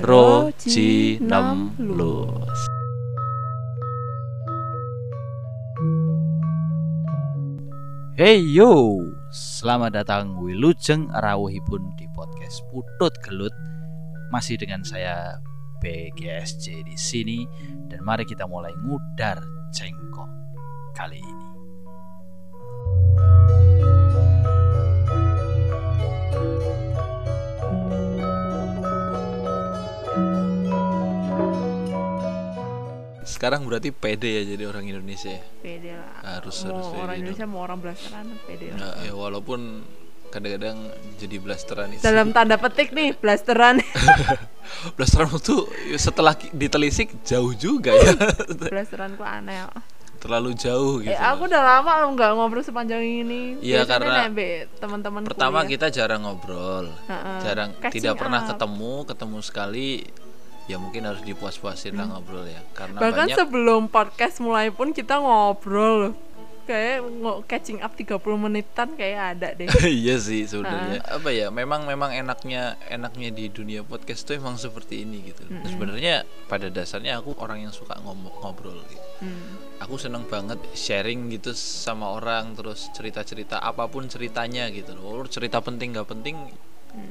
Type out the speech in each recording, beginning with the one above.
Roji Nemlus. Hey yo, selamat datang Wilujeng Rawuhipun di podcast Putut Gelut. Masih dengan saya BGSJ di sini dan mari kita mulai ngudar cengkok kali ini. Sekarang berarti pede ya jadi orang Indonesia ya. pede lah Harus mau harus pede orang dong. Indonesia mau orang blasteran pede lah Nah, ya walaupun kadang-kadang jadi blasteran itu. dalam tanda petik nih blasteran blasteran itu setelah ditelisik jauh juga ya. blasteran kok aneh Terlalu jauh gitu. eh aku udah lama nggak ngobrol sepanjang ini Iya, karena teman-teman Pertama kuliah. kita jarang ngobrol. Ha-ha. Jarang Catching tidak pernah up. ketemu, ketemu sekali ya mungkin harus dipuas-puasin lah ngobrol ya. Karena Hmm. bahkan banyak sebelum podcast mulai pun kita ngobrol loh. Kayak catching up 30 menitan kayak ada deh. Iya sih sebenarnya. Apa ya memang memang enaknya enaknya di dunia podcast tuh emang seperti ini gitu. Sebenarnya pada dasarnya aku orang yang suka ngomong ngobrol gitu. Hmm. aku seneng banget sharing gitu sama orang terus cerita cerita apa pun ceritanya gitu loh. Cerita penting nggak penting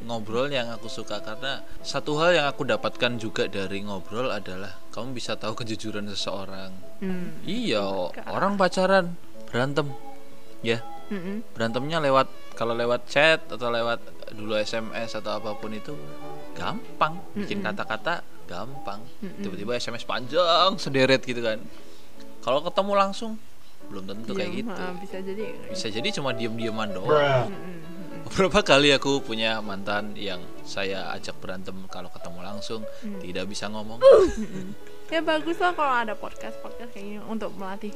ngobrol yang aku suka. Karena satu hal yang aku dapatkan juga dari ngobrol adalah kamu bisa tahu kejujuran seseorang. Hmm. iya orang pacaran berantem ya. Mm-mm. berantemnya lewat kalau lewat chat atau lewat dulu SMS atau apa pun itu gampang. Bikin kata-kata gampang. Tiba-tiba SMS panjang sederet gitu kan. Kalau ketemu langsung belum tentu kayak Diam, gitu. ha, bisa jadi. Bisa jadi cuma diem-dieman doang beberapa kali aku punya mantan yang saya ajak berantem kalau ketemu langsung tidak bisa ngomong. Ya bagus lah kalau ada podcast podcast kayak gini untuk melatih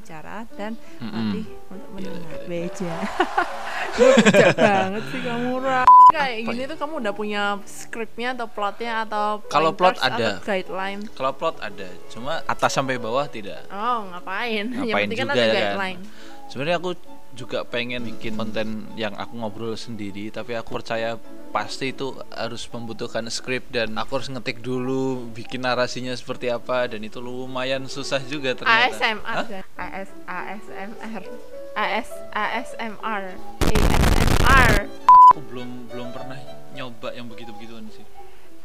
bicara dan melatih untuk mendengar beja beja banget sih kamu Ra. kayak gini tuh kamu udah punya skripnya atau plotnya atau Kalau plot ada. atau guideline? Kalau plot ada cuma atas sampai bawah tidak. Oh ngapain? Yang ngapain penting kan juga ada kan. guideline. Sebenarnya aku juga pengen bikin konten yang aku ngobrol sendiri tapi aku percaya pasti itu harus membutuhkan skrip dan aku harus ngetik dulu bikin narasinya seperti apa dan itu lumayan susah juga ternyata. ASMR Hah? AS ASMR AS ASMR ASMR aku belum belum pernah nyoba yang begitu begituan sih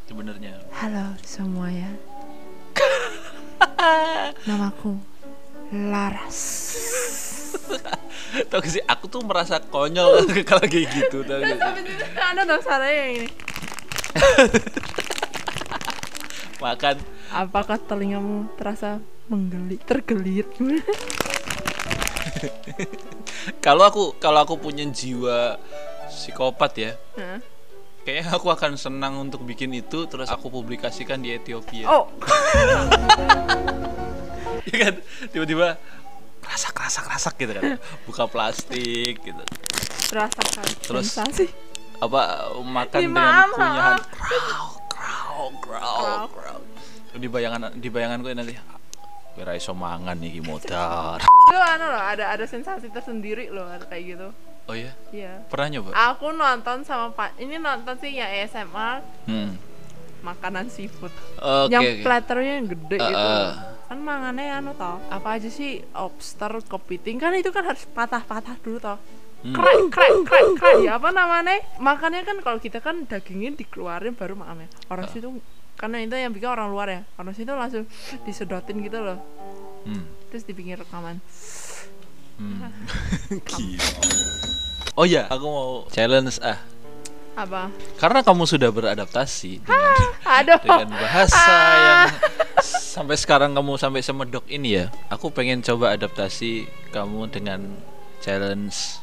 sebenarnya. Halo semuanya Namaku Laras tau gak sih aku tuh merasa konyol kalau kayak gitu tau gak sih? Ada dong suaranya yang ini makan Apakah telingamu terasa menggelit, tergelit? kalau aku kalau aku punya jiwa psikopat ya Hah? Kayaknya aku akan senang untuk bikin itu terus aku publikasikan di Ethiopia. oh, Ya kan? Tiba-tiba rasak rasak rasak gitu kan. Buka plastik gitu. rasakan Terus- sensasi Apa makan Ih, dengan kunyahan kraw kraw kraw Kraw. Di bayangan di bayanganku nanti kira iso mangan nih modar. Itu anu loh, ada ada sensasi tersendiri loh kayak gitu Oh iya? Iya Pernah nyoba? Aku nonton sama Pak, ini nonton sih ya ASMR Hmm. makanan seafood Oke. yang oke. platternya yang gede Uh, gitu uh. Kan mangannya anu tau apa aja sih lobster kepiting kan itu kan harus patah-patah dulu tau Hmm. krek krek krek krek ya apa namanya makannya kan kalau kita kan dagingnya dikeluarin baru makan ya orang Ah. situ karena itu yang bikin orang luar ya orang situ langsung disedotin gitu loh Hmm. terus dibikin rekaman Hmm. Oh iya, aku mau challenge ah. Apa Karena kamu sudah beradaptasi dengan aduh dengan bahasa yang sampai sekarang kamu sampai semedok ini ya. Aku pengen coba adaptasi kamu dengan challenge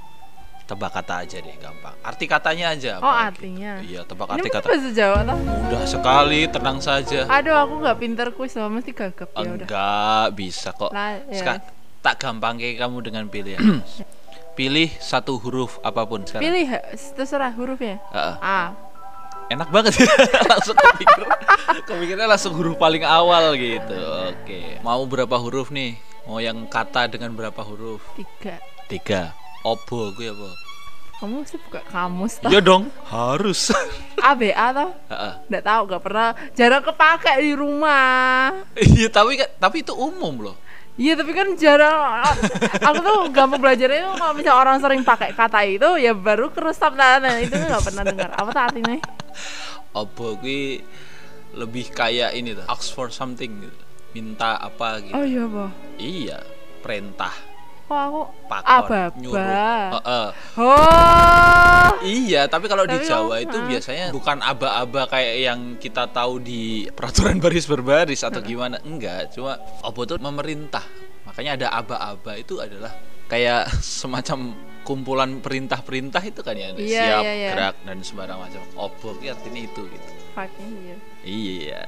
tebak kata aja deh, gampang. Arti katanya aja. oh apa artinya gitu. Iya, tebak ini arti kata. bahasa Jawa Mudah sekali, tenang saja. aduh aku nggak pinter kuis loh mesti gagap ya udah Enggak bisa kok. Lah, ya. Tak gampang kayak kamu dengan pilihan. Pilih satu huruf apa pun sekarang. pilih terserah hurufnya. Heeh. A. Enak banget. Langsung kepikir kepikirnya langsung huruf paling awal gitu. Oke. Mau berapa huruf nih? Mau yang kata dengan berapa huruf? Tiga. Tiga. Obo gue apa kamu sih buka kamus toh. Iya dong, harus. ABA toh. Heeh. nggak tahu nggak pernah. Jarang kepake di rumah. Iya, tapi tapi itu umum loh. Iya tapi kan jarang. Aku tuh gampang belajarnya kalau misalnya orang sering pakai kata itu ya baru keresap nah, nah itu nggak pernah dengar. Apa tuh artinya Apa gue lebih kayak ini tuh, ask for something gitu. Minta apa gitu. oh iya apa Iya, perintah, kok aku pakon, nyuruh. Heeh. oh Iya, tapi kalau di Jawa itu biasanya bukan aba-aba kayak yang kita tahu di peraturan baris berbaris atau gimana. Enggak, cuma obo itu memerintah. Makanya ada aba-aba itu adalah kayak semacam kumpulan perintah-perintah itu kan ya. Iya, Siap, iya, iya. gerak dan sembarang macam. Obo itu artinya itu gitu. Vibe-nya iya Iya.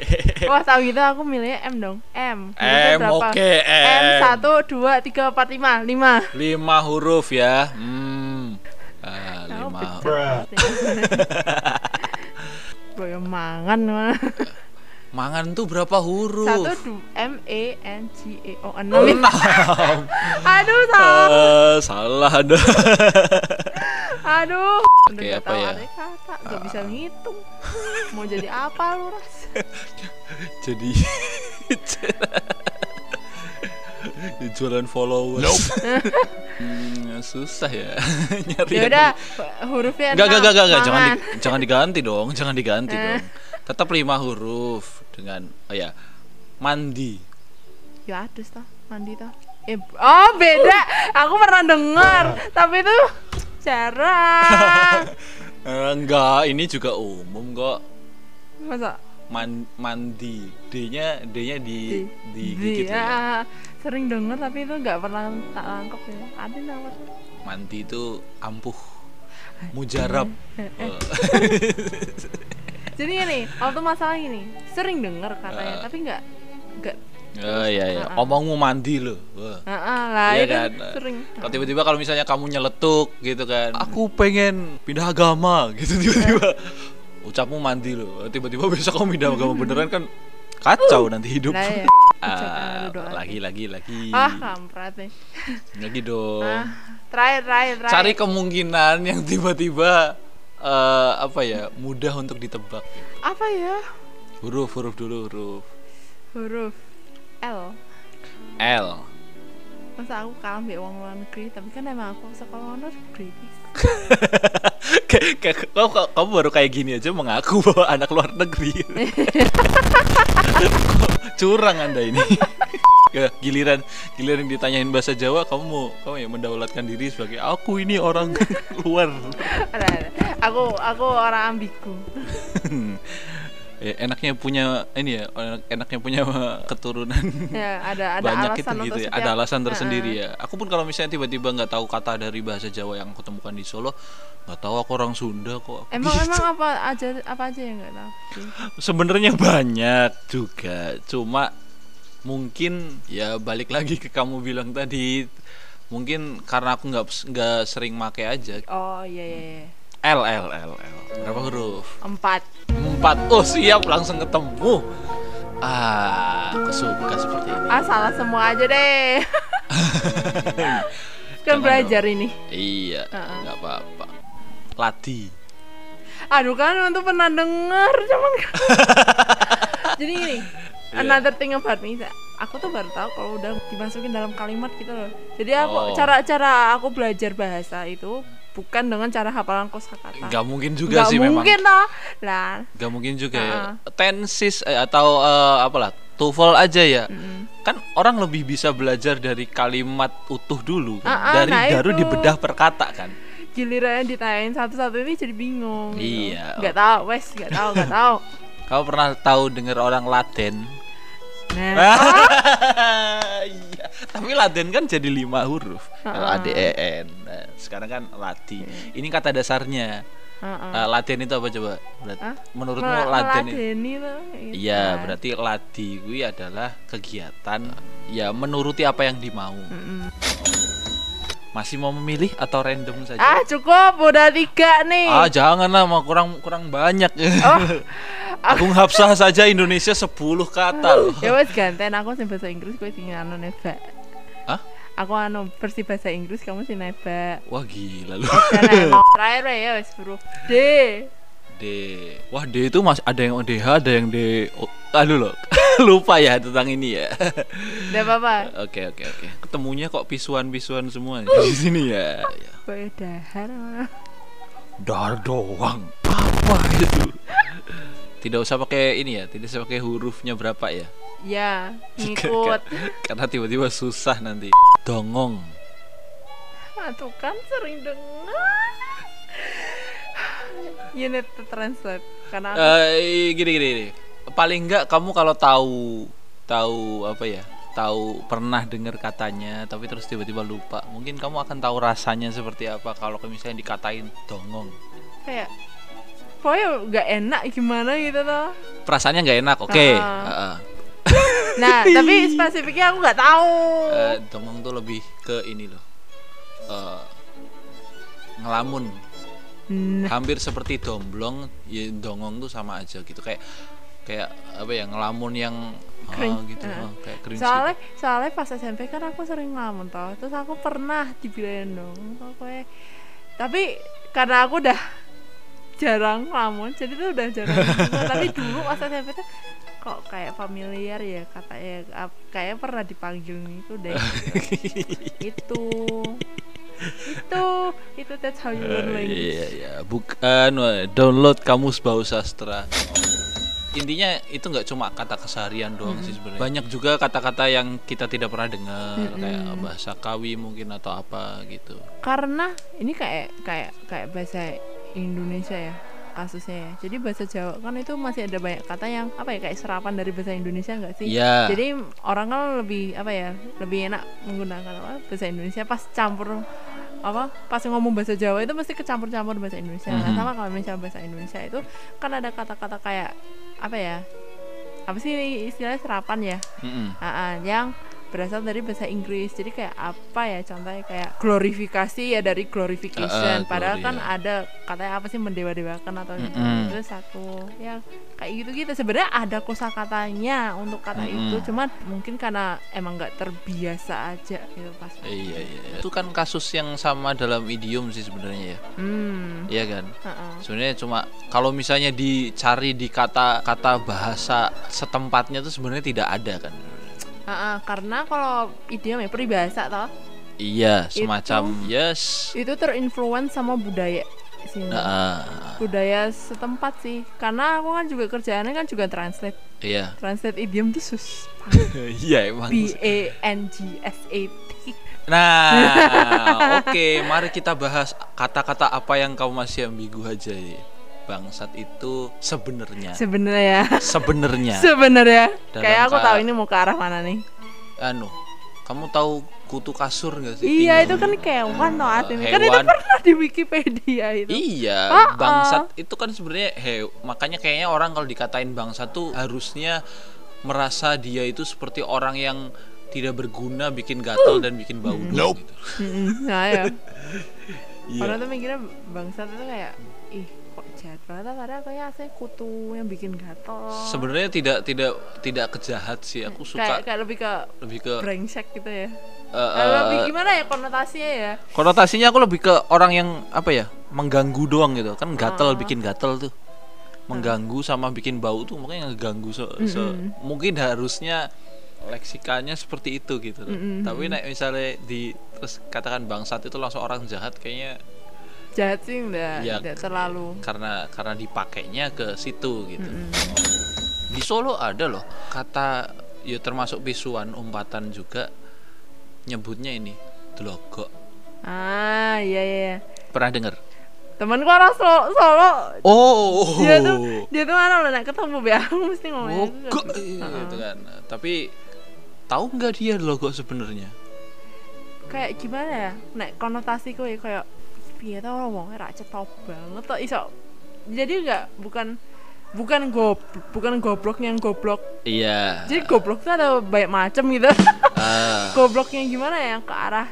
wah tahu gitu aku milihnya M dong M M oke, M M. satu dua tiga empat lima lima Lima huruf ya. Hmm. Ah, Tahu lima. pecah. Boyo mangan mah. Mangan tuh berapa huruf? Satu du M E N G E O enam. Enam. Aduh salah. Eh, salah ada. Aduh. Nggak apa tahu ya? kata, nggak bisa ngitung. Mau jadi apa lu ras? Jadi jualan followers. Hmm, susah ya nyari. Ya udah hurufnya Enggak, enggak, enggak, enggak, jangan di, jangan diganti dong, jangan diganti Eh. dong. Tetap lima huruf dengan oh ya, mandi. Ya adus toh, mandi toh. Eh, oh beda. Aku pernah dengar, tapi itu jarang. Eh, enggak, ini juga umum kok. Masa Man, mandi. D-nya D-nya di di di, gigit ya. sering denger tapi itu nggak pernah tak langkep ya. Ada nama. Mandi itu ampuh. Mujarab. Eh, eh. Eh. Jadi gini, waktu masalah ini sering denger katanya, Ah. tapi nggak nggak. Oh iya iya, ah. omongmu mandi loh. Wah. Heeh, lah Iya kan? sering. Kalau tiba-tiba kalau misalnya kamu nyeletuk gitu kan, aku pengen pindah agama gitu tiba-tiba. Ucapmu mandi loh. Tiba-tiba besok kamu pindah agama beneran kan kacau nanti hidup. Ya. Ah, Ucapkan lu doa. lagi lagi lagi. Ah, kampret nih. Lagi dong. Ah, terakhir terakhir terakhir. Cari kemungkinan yang tiba-tiba eh, apa ya mudah untuk ditebak. apa ya? Huruf huruf dulu huruf. Huruf L. L. Masa aku kalah mbak uang luar negeri, tapi kan emang aku sekolah luar negeri. Kayak- kayak- kamu, kamu baru kayak gini aja mengaku bahwa anak luar negeri. Curang anda ini. Ya, giliran giliran ditanyain bahasa Jawa, kamu mau kamu ya mendaulatkan diri sebagai aku ini orang luar. Aku aku orang ambigu. Ya, enaknya punya ini ya, enak- enaknya punya keturunan Ya, ada ada banyak alasan itu gitu ya. setiap- Ada alasan tersendiri Heeh. ya. Aku pun kalau misalnya tiba-tiba nggak tahu kata dari bahasa Jawa yang aku temukan di Solo, nggak tahu aku orang Sunda kok. aku Emang gitu. emang apa aja apa aja yang nggak tahu? Sebenarnya banyak juga, cuma mungkin ya balik lagi ke kamu bilang tadi, mungkin karena aku nggak nggak sering make aja. Oh iya iya. iya. L L L L berapa huruf? Empat. Empat. Oh siap langsung ketemu. Ah, aku suka seperti ini. Ah salah semua aja deh. Jangan kan belajar ini. Iya, nggak apa-apa. Lati. Aduh kan untuk pernah denger cuman Jadi gini, Iya. another thing about me, aku tuh baru tahu kalau udah dimasukin dalam kalimat gitu loh. Jadi aku Oh. cara-cara aku belajar bahasa itu bukan dengan cara hafalan kosakata. Nggak mungkin juga Nggak sih memang. mungkin lah. Lah, Gak mungkin juga ya. Heeh. Tensis eh, atau eh, apalah, TOEFL aja ya. mm-mm. Kan orang lebih bisa belajar dari kalimat utuh dulu kan. Ah, ah, dari nah baru dibedah per kata kan. giliran ditanyain satu-satu ini jadi bingung. gitu. Iya. Nggak tahu, wes, nggak tahu, nggak tahu. Kamu pernah tahu dengar orang Laden? Nah, iya. Tapi Laden kan jadi lima huruf. L A D E N. Nah, sekarang kan Lati. Ini kata dasarnya. Eh, Laden itu apa coba? Berat-? Menurutmu Mel- Laden itu? gitu Iya, berarti ladi gue adalah kegiatan ya menuruti apa yang dimau. Mm-mm. Masih mau memilih atau random saja? Ah cukup, udah tiga nih. Ah, janganlah, mau kurang kurang banyak. Oh. Agung Hapsah saja Indonesia 10 kata loh. ya wes ganten aku sing bahasa Inggris kowe sing anu nih, Mbak. Hah? aku anu versi bahasa Inggris kamu sih nebak Wah gila lu. emang terakhir ya wes huruf D D. Wah D itu mas ada yang DH ada yang D. Oh, aduh loh. Lupa ya tentang ini ya. udah apa Oke oke oke. Ketemunya kok pisuan-pisuan semua di sini ya. ya. Pokoknya dahar Dar doang. Apa itu? Tidak usah pakai ini ya, tidak usah pakai hurufnya berapa ya. ya ngikut Karena tiba-tiba susah nanti. Dongong. ah, tuh kan sering dengar you need to translate karena Eh gini gini gini. Paling enggak kamu kalau tahu tahu apa ya? Tahu pernah dengar katanya tapi terus tiba-tiba lupa. Mungkin kamu akan tahu rasanya seperti apa kalau misalnya dikatain dongong. kayak pokoknya nggak enak gimana gitu loh Perasaannya nggak enak, oke. Ah. Heeh. nah tapi spesifiknya aku nggak tahu Eh, dongong tuh lebih ke ini loh. Eh, ngelamun. Nah, Hampir seperti domblong, ya dongong tuh sama aja gitu kayak kayak apa ya ngelamun yang ah, Cringe. gitu, Ah. ah, kayak cringe soalnya gitu. soalnya pas SMP kan aku sering ngelamun toh terus aku pernah dibilangin dong pokoknya tapi karena aku udah jarang ngelamun jadi tuh udah jarang juga. tapi dulu pas SMP tuh kok kayak familiar ya katanya kayak pernah dipanggil itu deh itu itu itu that's how you learn Eh, language. iya iya. Bukan wah, download kamus bahasa sastra. Intinya itu nggak cuma kata keseharian doang sih sebenarnya. Banyak juga kata-kata yang kita tidak pernah dengar kayak bahasa kawi mungkin atau apa gitu. Karena ini kayak kayak kayak bahasa Indonesia ya kasusnya ya. Jadi bahasa Jawa kan itu masih ada banyak kata yang apa ya kayak serapan dari bahasa Indonesia enggak sih? Iya. jadi orang kan lebih apa ya lebih enak menggunakan apa bahasa Indonesia pas campur apa pas ngomong bahasa Jawa itu mesti kecampur-campur bahasa Indonesia nah Mhm. sama kalau misalnya bahasa Indonesia itu kan ada kata-kata kayak apa ya apa sih istilahnya serapan ya Mm-mm. Ah, ah, yang berasal dari bahasa Inggris. Jadi kayak apa ya contohnya? Kayak glorifikasi ya dari glorification. Ah, padahal glory, kan ya. ada katanya apa sih mendewa-dewakan atau Mm-mm. itu satu ya kayak gitu gitu sebenarnya ada kosakatanya untuk kata Mm-mm. itu. Cuman mungkin karena emang nggak terbiasa aja gitu pas. Iya iya iya. itu kan kasus yang sama dalam idiom sih sebenarnya ya. Hmm. Iya kan? Ah, ah. sebenarnya cuma kalau misalnya dicari di kata-kata bahasa setempatnya tuh sebenarnya tidak ada kan Ah, karena kalau idiom ya peribahasa toh. Iya Itu- semacam yes. itu terinfluence sama budaya sini ah, budaya setempat sih karena aku kan juga kerjaannya kan juga translate. Iya. Translate idiom tuh sus. Iya emang. B A N G S A T. Nah, oke, mari kita bahas kata-kata apa yang kamu masih ambigu aja ya. Bangsat itu sebenarnya, sebenarnya. Ya sebenarnya, sebenarnya kayak aku tahu ini mau ke arah mana nih. Anu, kamu tahu kutu kasur gak sih? iya itu kan hewan no artinya kan itu pernah di Wikipedia itu. Iya, ah. bangsat itu kan sebenarnya he, makanya kayaknya orang kalau dikatain bangsat tuh harusnya merasa dia itu seperti orang yang tidak berguna, bikin gatal dan bikin bau doang gitu. Mm-mm, nah ya Iya. orang tuh mikirnya bangsat itu kayak ih banget padahal kayak asli kutu yang bikin gatel Sebenarnya tidak tidak tidak kejahat sih. Aku suka kayak kayak lebih ke lebih ke brengsek gitu ya eh, Eh, eh, lebih gimana ya konotasinya ya konotasinya aku lebih ke orang yang apa ya mengganggu doang gitu kan gatel Ah. bikin gatel tuh mengganggu sama bikin bau tuh makanya ngeganggu se, se- Mm-mm. mungkin harusnya leksikanya seperti itu gitu loh. Mm-mm. tapi nek misalnya di terus katakan bangsat itu langsung orang jahat kayaknya jahat sih enggak, ya enggak terlalu. Karena karena dipakainya ke situ gitu. Mm-mm. di Solo ada loh. Kata ya termasuk pisuan umpatan juga nyebutnya ini delogok. Ah iya iya iya. pernah dengar temanku orang Solo, Solo. Oh. Dia tuh dia tuh mana nek ketemu be aku mesti ngomong Mogok gitu kan. Tapi tahu nggak dia logo sebenarnya? kayak gimana ya? Nek konotasi ya kayak piye tau ngomongnya ra cetop banget tuh iso jadi enggak bukan bukan goblok bukan goblok yang goblok Iya. jadi goblok tuh ada banyak macam gitu Ah, gobloknya gimana ya yang ke arah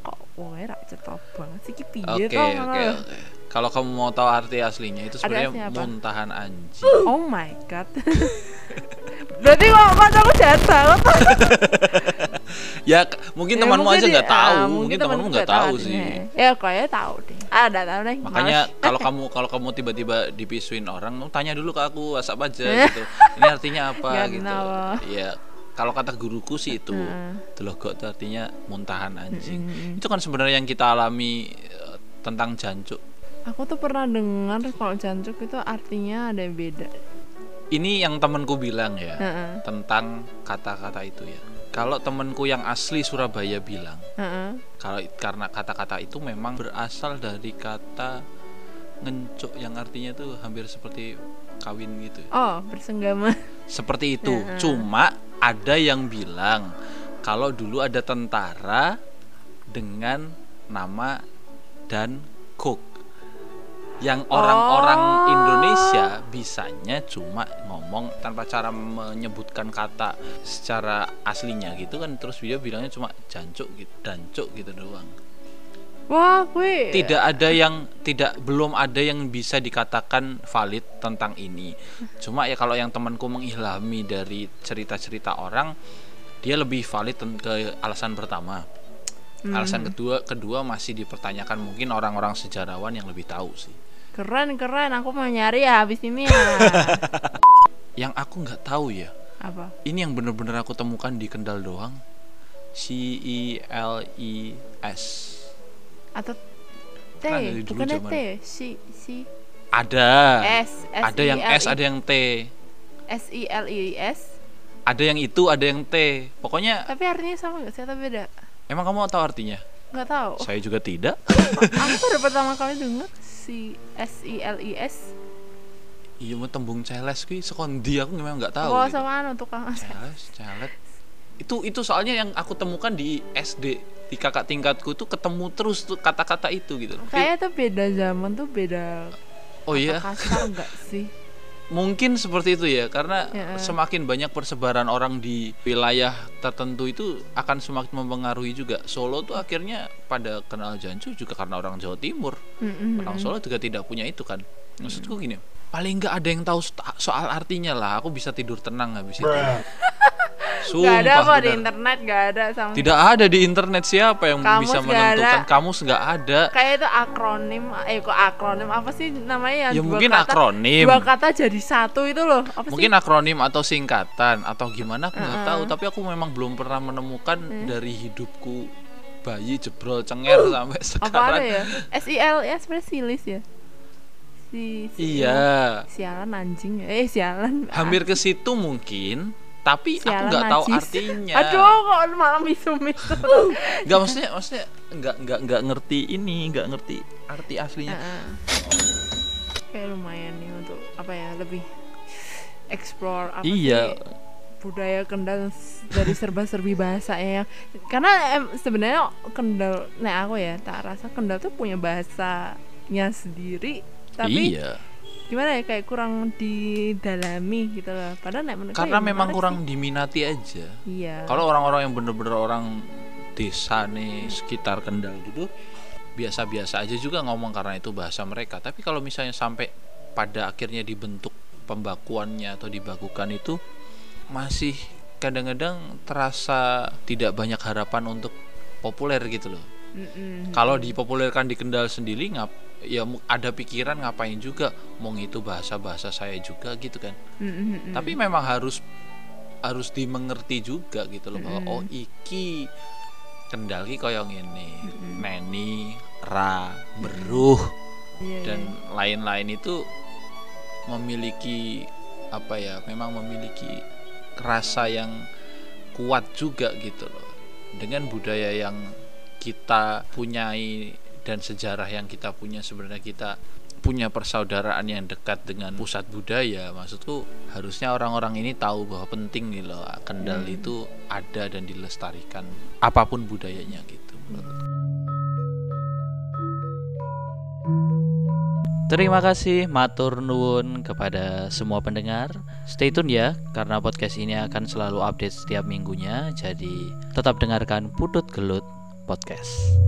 kok wongnya ra cetop banget sih piye Oke tau oke ngono. oke. Kalau kamu mau tahu arti aslinya itu sebenarnya muntahan anjing. oh my god berarti kok kancaku jahat banget ya mungkin Ya, temanmu aja dia- nggak tahu ah, mungkin temanmu nggak tahu deh. sih. ya kayaknya tahu deh. Ada tahu deh. Makanya kalau kamu kalau kamu tiba-tiba dipisuin orang tanya dulu ke aku WhatsApp aja? gitu. Ini artinya apa? Gitu. kenapa. ya kalau kata guruku sih itu Heeh. telogok itu artinya muntahan anjing. Mm-mm. itu kan sebenarnya yang kita alami eh, tentang jancuk. Aku tuh pernah dengar kalau jancuk itu artinya ada yang beda. Ini yang temanku bilang ya Heeh, tentang kata-kata itu ya kalau temanku yang asli Surabaya bilang heeh. kalau karena kata-kata itu memang berasal dari kata ngencuk yang artinya tuh hampir seperti kawin gitu oh bersenggama seperti itu Heeh. cuma ada yang bilang kalau dulu ada tentara dengan nama dan cook yang orang-orang Oh. Indonesia bisanya cuma ngomong tanpa cara menyebutkan kata secara aslinya gitu kan. Terus dia bilangnya cuma jancuk gitu dancuk gitu doang. Wah gue tidak ada yang tidak belum ada yang bisa dikatakan valid tentang ini. Cuma ya kalau yang temanku mengilhami dari cerita-cerita orang dia lebih valid ke alasan pertama. Hmm. alasan kedua kedua masih dipertanyakan mungkin orang-orang sejarawan yang lebih tahu sih keren keren. Aku mau nyari ya habis ini ya. Yang aku nggak tahu ya. Apa? Ini yang bener-bener aku temukan di Kendal doang. C E L E S. Atau T? Kan bukannya zaman. T? Si si. Ada. S S ada yang S ada yang T. S I L I S? Ada yang itu ada yang T. Pokoknya tapi artinya sama nggak sih atau beda? Emang kamu tahu artinya? Nggak tahu. Saya juga tidak. Aku baru pertama kali dengar si S I L I S? Iya mau tembung celes kui sekondi aku memang nggak tahu oh gitu. sama anu tukang celes celet. Itu itu soalnya yang aku temukan di SD di kakak tingkatku tuh ketemu terus tuh kata-kata itu gitu. Kayaknya tuh beda zaman tuh beda oh iya? kasar nggak sih mungkin seperti itu ya karena Ya. semakin banyak persebaran orang di wilayah tertentu itu akan semakin mempengaruhi juga. Solo tuh akhirnya pada kenal Jancu juga karena orang Jawa Timur. Mm-mm. orang Solo juga tidak punya itu kan. Maksudku gini paling nggak ada yang tahu soal artinya lah. Aku bisa tidur tenang habis itu nggak ada Sumpah, kok di internet nggak ada sama tidak ada di internet. Siapa yang Kamus bisa menentukan ada. kamus nggak ada. Kayak itu akronim eh kok akronim? Apa sih namanya yang ya dua mungkin kata, akronim. Dua kata jadi satu itu loh. Apa mungkin sih akronim atau singkatan atau gimana aku nggak Uh-uh. tahu. Tapi aku memang belum pernah menemukan Hmm. dari hidupku bayi jebrol cenger sampai apa sekarang. ada ya? S I L ya sebenarnya silis ya? Si, si iya. sialan anjing eh sialan. Hampir ke situ mungkin tapi aku Sialan nggak tahu artinya. Aduh kok malam misu misu nggak maksudnya maksudnya nggak nggak nggak ngerti ini nggak ngerti arti aslinya. Kayak lumayan nih untuk apa ya lebih explore apa iya. sih budaya Kendal dari serba-serbi bahasanya karena em, sebenarnya Kendal nah aku ya tak rasa Kendal tuh punya bahasanya sendiri tapi iya gimana ya kayak kurang didalami gitu loh padahal nek menurutku karena ya memang kurang sih. diminati aja iya Kalau orang-orang yang bener-bener orang desa nih sekitar Kendal gitu biasa-biasa aja juga ngomong karena itu bahasa mereka. Tapi kalau misalnya sampai pada akhirnya dibentuk pembakuannya atau dibakukan itu masih kadang-kadang terasa tidak banyak harapan untuk populer gitu loh. Mm-mm. Kalau dipopulerkan di Kendal sendiri ngap ya ada pikiran ngapain juga mau itu bahasa-bahasa saya juga gitu kan Mm-mm. tapi memang harus harus dimengerti juga gitu loh bahwa Mm-mm. oh iki kendal ki koyo ngene Mm-mm. neni ra beruh Iya, dan iya. lain-lain itu memiliki apa ya memang memiliki rasa yang kuat juga gitu loh dengan budaya yang kita punyai dan sejarah yang kita punya sebenarnya kita punya persaudaraan yang dekat dengan pusat budaya maksudku harusnya orang-orang ini tahu bahwa penting nih loh Kendal Hmm. itu ada dan dilestarikan apa pun budayanya gitu menurutku. Terima kasih matur nuwun kepada semua pendengar. Stay tune ya karena podcast ini akan selalu update setiap minggunya. Jadi tetap dengarkan Putut Gelut Podcast.